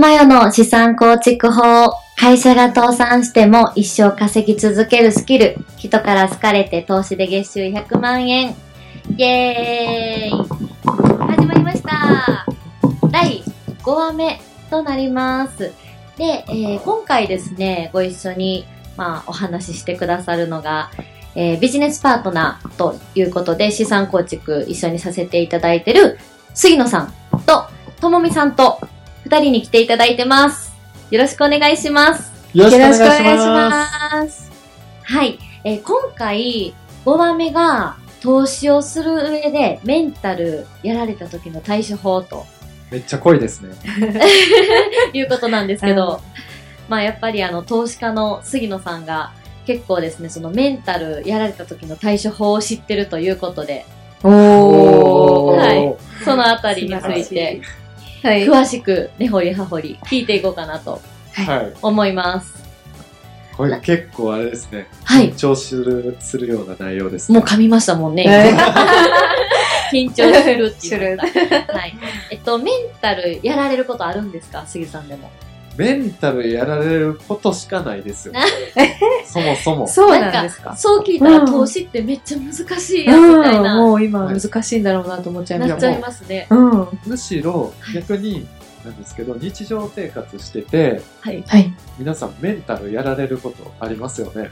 マヨの資産構築法。会社が倒産しても一生稼ぎ続けるスキル。人から好かれて投資で月収100万円。イェーイ始まりました第5話目となります。で、えー今回ですね、ご一緒に、まあ、お話ししてくださるのが、えービジネスパートナーということで資産構築一緒にさせていただいてる杉野さんとともみさんと二人に来ていただいてます。よろしくお願いします。よろしくお願いします。はい。えー今回5話目が投資をする上でメンタルやられた時の対処法とめっちゃ濃いですね。いうことなんですけど、まあやっぱりあの投資家の杉野さんが結構ですね、そのメンタルやられた時の対処法を知ってるということで、おー。はいそのあたりについてはい。詳しく根掘り葉掘り聞いていこうかなとはい。思います。これ結構あれですね。はい緊張する、するような内容ですね。もう噛みましたもんね。え 緊張するっていう はい。えっと、メンタルやられることあるんですか？杉さんでも。メンタルやられることしかないですよ。そもそも。そうなんですか？そう聞いたら、うん投資ってめっちゃ難しいやつみたいな、もう今難しいんだろうなと思っちゃいましなっちゃいますね。むしろ逆になんですけど、日常生活してて、はい。はい。皆さんメンタルやられることありますよね。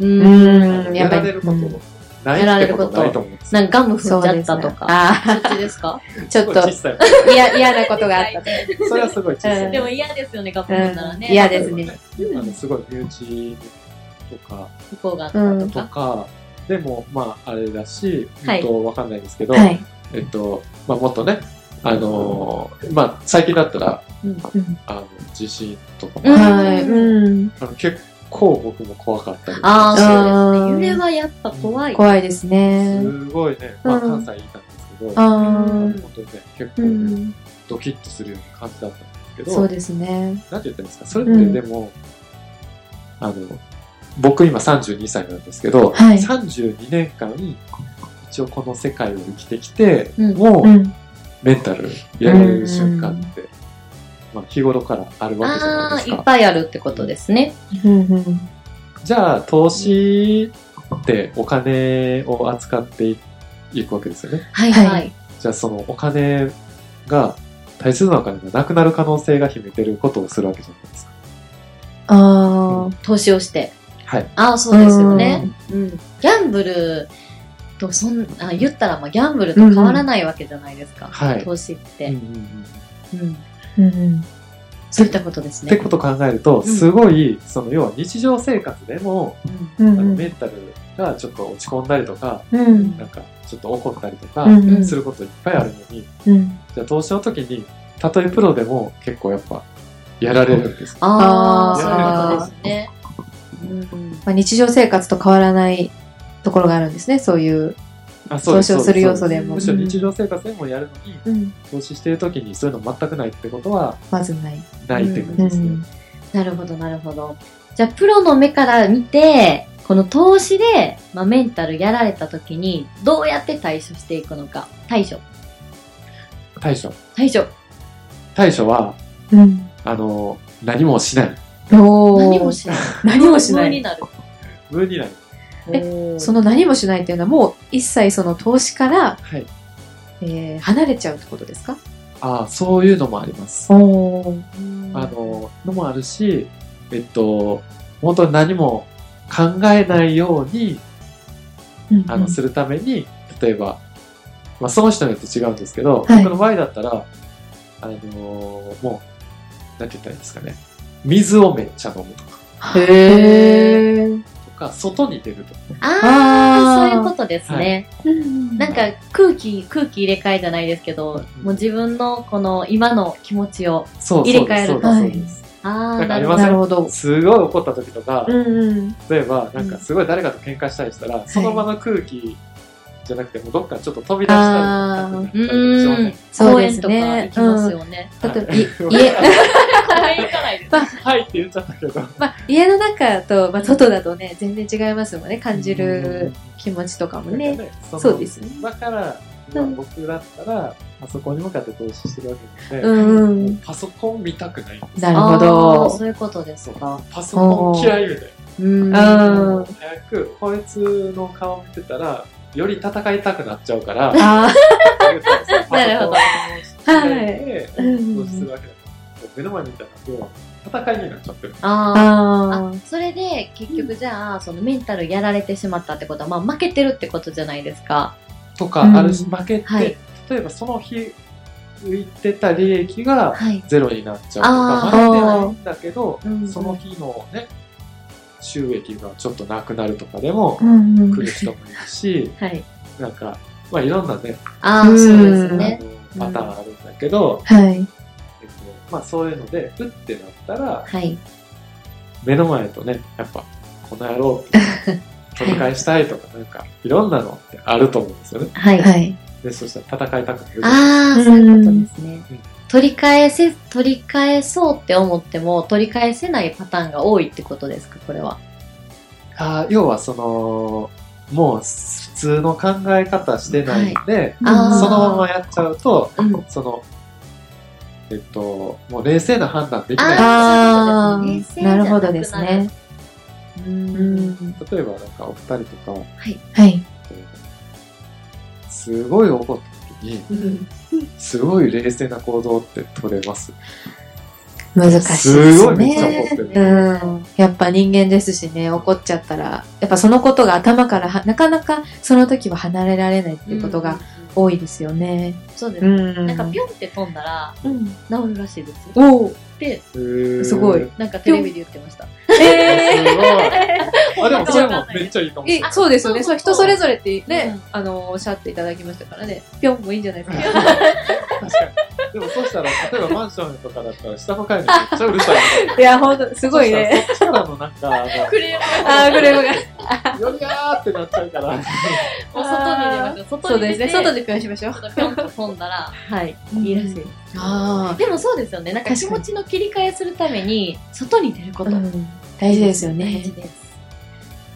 う。うんん。やられることやられることな。なんかガム踏そんじゃったとか。あそっちですか？あ、ちょっとい小さい嫌嫌なことがあったと。それはすごい小さい。うんでも嫌ですよね、ガム踏んだらね。うん嫌ですねあのすごい身内とか、不幸があったととか。か、でも、まあ、あれだし、はいえっと、わかんないですけど、はい。えっと、まあ、もっとね、あのーまあ、最近だったら、あの、地震とかも、うんはい。うん。あの結構僕も怖かったりああ、そうっぱ怖い。怖いですね。すごいね、まあ、うん関西にいたんですけど、あ本あ。当にね、結う構ね、ん。ドキッとするような感じだったんですけど、そうですね。なんて言ったらいいんですか、それってでも、あの、僕今32歳なんですけど、はい32年間、一応この世界を生きてきて、うんもう、うん。メンタルやられる瞬間って、まあ、日頃からあるわけじゃないですか。ぱいあるってことですね。うん。うん。じゃあ、投資ってお金を扱っていいくわけですよね。はいはいはい。じゃあ、そのお金が、大切なお金がなくなる可能性が秘めてることをするわけじゃないですか。あ投資をして。はい。ああ、そうですよね。うん。ギャンブルと、そん、あ、言ったら、まあ、ギャンブルと変わらないわけじゃないですか。はい投資っうんて。うんうんうん。あ。うん。そういったことですね。ってことを考えると、んすごい、その要は日常生活でも、うんうん。あのメンタルがちょっと落ち込んだりとか、うん。なんかちょっと怒ったりとか、うんうんすることいっぱいあるのに、うん。じゃあ投資の時に、たとえプロでも結構やっぱ、やられるんです。ああ、そういうことですね。うん。まあ、日常生活と変わらないところがあるんですね、そういう。あ投資をする要素でもむしろ日常生活でもやるのに、うん。投資してる時にそういうの全くないってことはまずない。ないってことですね。うん。なるほど、なるほど。じゃあ、プロの目から見て、この投資で、まあ、メンタルやられた時に、どうやって対処していくのか。対処。対処。対処。対処は、うん。あの、何もしない。何もしない。何もしない。無になる。無になる。えその何もしないっていうのはもう一切その投資から、はい。えー離れちゃうってことですか？ああ、そういうのもあります。あの、のもあるし、えっと、本当に何も考えないように、あの、するために、例えば、まあ、その人によって違うんですけど、はい僕の場合だったら、あのもう、なんて言ったらいいんですかね。水をめっちゃ飲むとか、へー。とか、外に出るとか。ああ、あーそういうことですね。なんか空気、空気入れ替えじゃないですけど、もう自分のこの今の気持ちを、そう入れ替えるそうですそうです。ああ、なんかなるほど。ありませなん？るほど。すごい怒った時とか、うんうん。例えば、なんかすごい誰かと喧嘩したりしたら、その場の空気じゃなくて、もうどっかちょっと飛び出したりとかうしたりとかーん。そうです公園とかね行きますよね。だって、はいい家、公園 行かないです。はいって言っちゃったけど。まあ、家の中と、まあ、外だとね、全然違いますもんね。感じる気持ちとかもね。ねそうですねだから、今僕だったら、パソコンに向かって投資してるわけなので、うんうん。パソコン見たくないんですなるほど。そういうことですか。パソコン嫌いみたいうん。あな。早く、こいつの顔見てたら、より戦いたくなっちゃうから、あ なるほどパソコンをして、うん投資するわけだから、目の前にいたら、もう戦いになっちゃってる。あ。あああ。それで、結局じゃあ、そのメンタルやられてしまったってことは、まあ負けてるってことじゃないですか。とかうんあるし、負けて、はい例えばその日浮いてた利益がはい。ゼロになっちゃうとあか、ー負けてないんだけど、うんその日のね、収益がちょっとなくなるとかでもうんうん来る人もいるし、はい。なんか、まあいろんなね、あそうですあね。のパターンあるんだけど、はい。えっと、まあそういうので、うってなったら、はい。目の前とね、やっぱ、この野郎って取り返したいとか、なんか、いろんなのってあると思うんですよね。はい。はい。で、そしたら戦いたくなる。ああ、うんそういうことですねうん。取り返せ、取り返そうって思っても、取り返せないパターンが多いってことですか、これは。あー要はその、もう普通の考え方してないんで、あーそのままやっちゃうと、うん。その、えっと、もう冷静な判断できない。ああそういうことですねなるほどですね。う。うんん。例えばなんかお二人とか、はい。はい。すごい怒った時に、すごい冷静な行動って取れます？難しいですすごいめっちゃ怒ってね。る。うん。やっぱ人間ですしね、怒っちゃったら、やっぱそのことが頭からはなかなかその時は離れられないっていうことが多いですよね。そうです。んなんかピョンって飛んだらうん。治るらしいですよ。おお。で、すごい。なんかテレビで言ってました。えすごい。あ、でもそれもめっちゃいいかもしれえない。そうですよね。そう人それぞれってね、うんあの、おっしゃっていただきましたからね。ぴょんもいいんじゃないですか。確かに。でもそうしたら、例えばマンションとかだったら、下の階にめっちゃうるさいみたいな。いや、ほんと、すごいね。そしたらそっちからのなんか、あのクレームあー、これもが。よりやーってなっちゃうから。もう外に出ましょう。外に出てそうですね。外でぴょんしましょう。ちょっと飛んだら、はい、うんいいらしいです。あでもそうですよね。なんか気持ちの切り替えするために、外に出ること。うん。大事ですよ大ね事。です。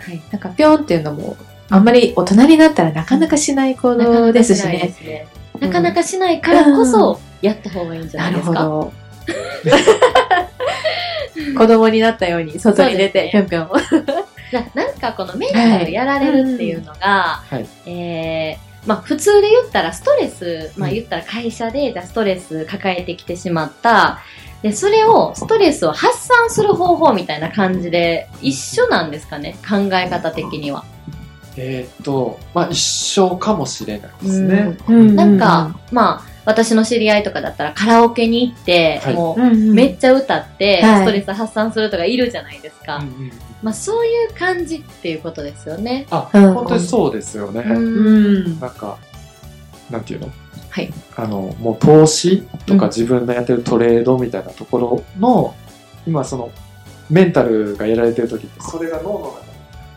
はい。なんかぴょんっていうのも、あんまり大人になったらなかなかしない行動ですしね。なかなかしないからこそ、やった方がいいんじゃなないるですか？ほど。子供になったように外に出て、ぴょんぴょん。じゃあなんかこのメンタルやられるっていうのが、はいえー、まあ普通で言ったらストレス、まあうん言ったら会社でじゃあストレス抱えてきてしまった。で、それを、ストレスを発散する方法みたいな感じで、一緒なんですかね？考え方的には。えーっと、まあ一緒かもしれないですね。うんなんか、まあ、私の知り合いとかだったらカラオケに行って、はいもう、うんうん、めっちゃ歌って、はいストレス発散するとかいるじゃないですか。うんうんまあ、そういう感じっていうことですよね。あ、うん本当にそうですよね。うんうん。なんか、なんていうの？はい。あの、もう投資とうんか自分のやってるトレードみたいなところの、今その、メンタルがやられてる時って、それが脳の中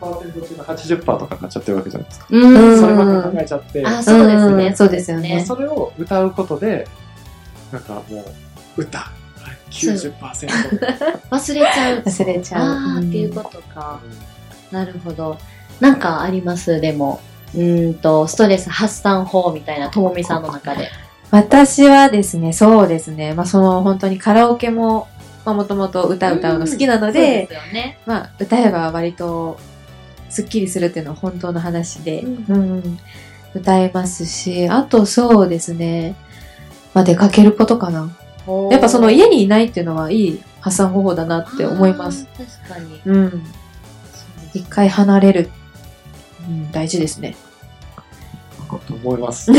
で、パーセント中の80%とか買っちゃってるわけじゃないですか。うんうんそればっか考えちゃって、あ、そうですね。うんそうですよねそれを歌うことで、なんかもう、歌、はい90%。忘れちゃう。忘れちゃう。っていうことか。なるほど。なんかあります？でも。うーんと、ストレス発散法みたいな、ともみさんの中で。私はですね、そうですね、まあその本当にカラオケも、まあもともと歌歌うの好きなので、そうですよね。まあ歌えば割とスッキリするっていうのは本当の話で、うんうん歌えますし、あとそうですね、まあ出かけることかな。やっぱその家にいないっていうのはいい発散方法だなって思います。確かに。うん。一回離れる。うん、大事ですね。と思います。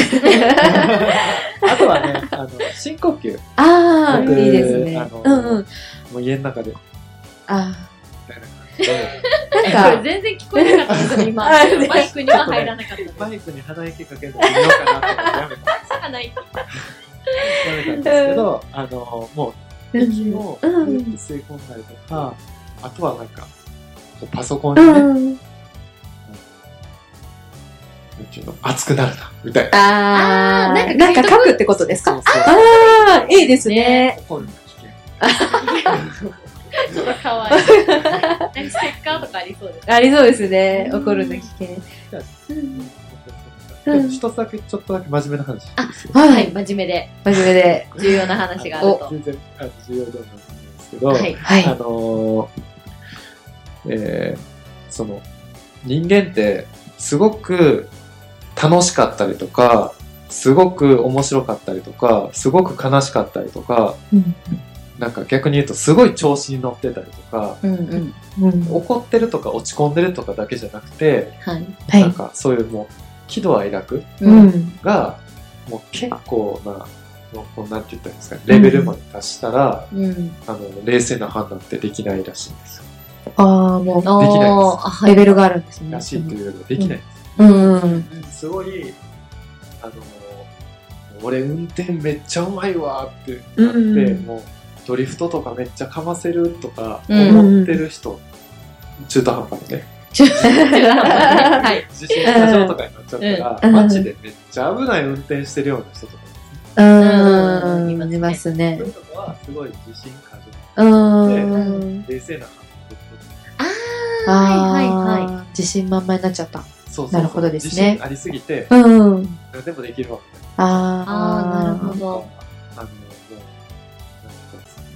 あとはね、あの、深呼吸。ああ、いい僕ですねあの。うんうん。もう家の中で、みああ、なんか、これ全然聞こえなかったですね、今。マイクには入らなかったです。マイクに鼻息かけるのやめようかなと思ってやめた。差がない。やめたんですけど、あの、もう、息を吸い込んだりとか、あとはなんか、パソコンにね、熱くなるな、みたいな。ああ、なんなんか書く？か書くってことですか？ああ、いいですね。ちょっと可愛い。なんかステッカーとかありそうです。ありそうですね。怒るの危険。一つだけ、ちょっとだけ真面目な話。ははい、。真面目で真面目で。重要な話があると。全然あの重要ではないんですけど、はい。はい。あのーえーその、人間ってすごく楽しかったりとか、すごく面白かったりとか、すごく悲しかったりとか、うんなんか逆に言うとすごい調子に乗ってたりとか、うんうん。うん怒ってるとか落ち込んでるとかだけじゃなくて、はい。はい。なんかそういうもう喜怒哀楽。がもう結構な、もうこうなんて言ったらいいんですかね、レベルまで達したら、うん。あの、冷静な判断ってできないらしいんですよ。ああ、もう、できないレベルがあるんですね。らしいというよりはできないんですよ。うんうん。すごい、あの、俺運転めっちゃうまいわってなって、うんもうドリフトとかめっちゃかませるとかうん思ってる人、中途半端にね、はい。自信過剰とかになっちゃったら、うん街でめっちゃ危ない運転してるような人とかいますね。うん。うんいますねそう。いう人はすごい自信過う剰で、ん。冷静な判ああ、はいはいはい。い。自信満々になっちゃった。断。そうそうそうなるほどですね自信ありすぎて、うん。何でもできるわあああ、なるほな。ど。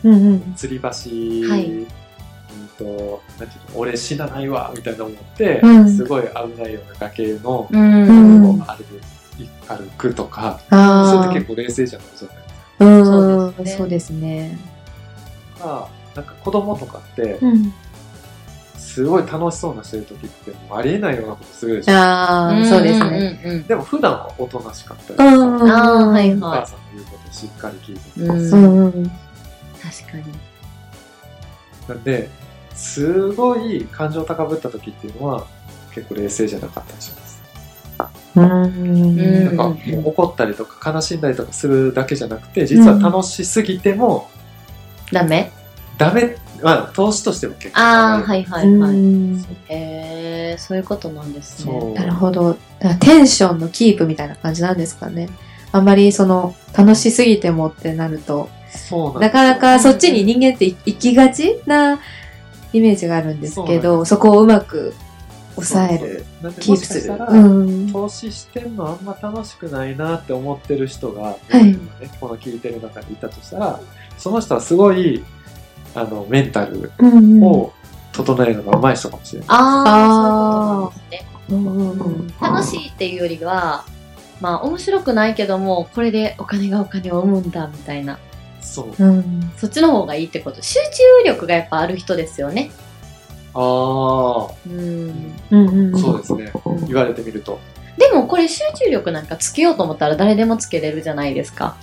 う、なんうん。吊り橋、はいうんと、なんていうの、俺死なないわ、みたいな思って、うんすごい危ないような崖の、うん。うんこう歩く、歩くとか、ああ。それって結構冷静じゃないじゃないですうん。そうですねそうですね。か。なんか子供とかって、うん。すごい楽しそうなしてる時って、ありえないようなことするでしょ。ああ、そうですね。うんうんでも普段はおとなしかったりとうか、ん。ああ、はいはお母さんの言うことをしっかり聞いてい。とか、うん。う確ん。かに。なんで、すごい感情高ぶった時っていうのは、結構冷静じゃなかったりします。うん。なんか、怒ったりとか悲しんだりとかするだけじゃなくて、実は楽しすぎても、ダメ？ダメ、まあ、投資としても結構ああ、はいはいはい。うんへえ、そういうことなんですね。なるほど。だからテンションのキープみたいな感じなんですかね。あんまりその、楽しすぎてもってなると、そうなかなかそっちに人間って行きがちなイメージがあるんですけど、そこをうまく抑える、なんでキープする。投資してんのあんま楽しくないなって思ってる人が、い今ね、この聞いてる中にいたとしたら、その人はすごい、あの、メンタルを整えるのが上手い人かもしれない。ああ、そういうことなんですね。楽しいっていうよりは、まあ面白くないけども、これでお金がお金を生むんだみたいな。そう。うん。そっちの方がいいってこと。集中力がやっぱある人ですよね。ああ、うん。うんうん。そうですね。言われてみると。でもこれ集中力なんかつけようと思ったら誰でもつけれるじゃないですか。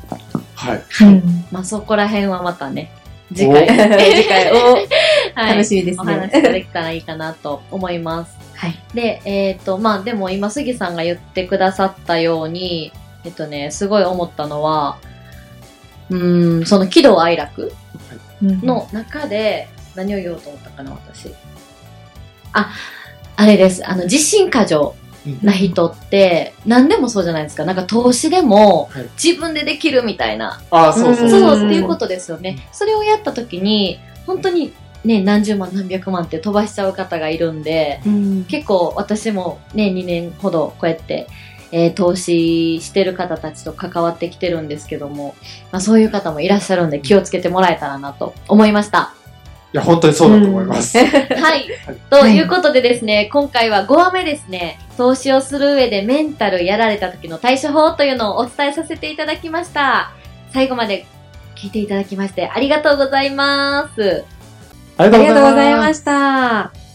はい。うん。まあそこら辺はまたね、次回、次回 を、はい楽しみですお話できたらいいかなと思います。はい。で、えっ、と、まあでも今杉さんが言ってくださったように、えっとね、すごい思ったのは、うーん、その喜怒哀楽の中で、何を言おうと思ったかな、私。あ、あれです。あの、自信過剰な人って、何でもそうじゃないですか。なんか投資でもはい、自分でできるみたいな。ああ、そうそうそうそう。っていうことですよね。それをやった時に、本当にね、何十万何百万って飛ばしちゃう方がいるんで、うん。結構私もね、2年ほどこうやって、えー投資してる方たちと関わってきてるんですけども、まあそういう方もいらっしゃるんで気をつけてもらえたらなと思いました。いや、本当にそうだと思います。はい。ということでですね、今回は5話目ですね、投資をする上でメンタルやられた時の対処法というのをお伝えさせていただきました。最後まで聞いていただきましてありがとうございます。ありがとうございしました。